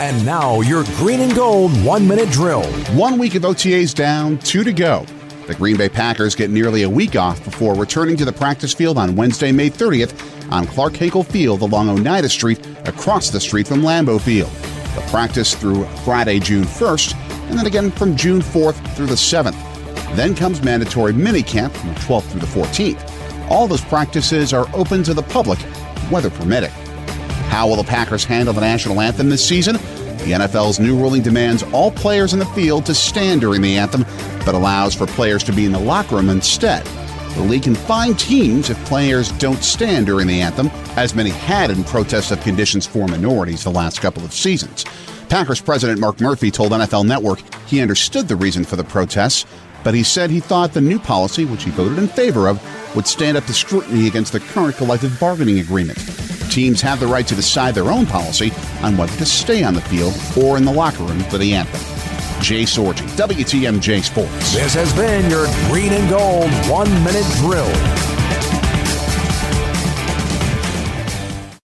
And now your green and gold one minute drill. One week of OTAs down, two to go. The Green Bay Packers get nearly a week off before returning to the practice field on Wednesday, May 30th on Clarke Hinkle Field along Oneida Street across the street from Lambeau Field. The practice through Friday, June 1st, and then again from June 4th through the 7th. Then comes mandatory minicamp from the 12th through the 14th. All those practices are open to the public, weather permitting. How will the Packers handle the national anthem this season? The NFL's new ruling demands all players in the field to stand during the anthem, but allows for players to be in the locker room instead. The league can fine teams if players don't stand during the anthem, as many had in protest of conditions for minorities the last couple of seasons. Packers president Mark Murphy told NFL Network he understood the reason for the protests, but he said he thought the new policy, which he voted in favor of, would stand up to scrutiny against the current collective bargaining agreement. Teams have the right to decide their own policy on whether to stay on the field or in the locker room for the anthem. Jay Sorgi, WTMJ Sports. This has been your green and gold one minute drill.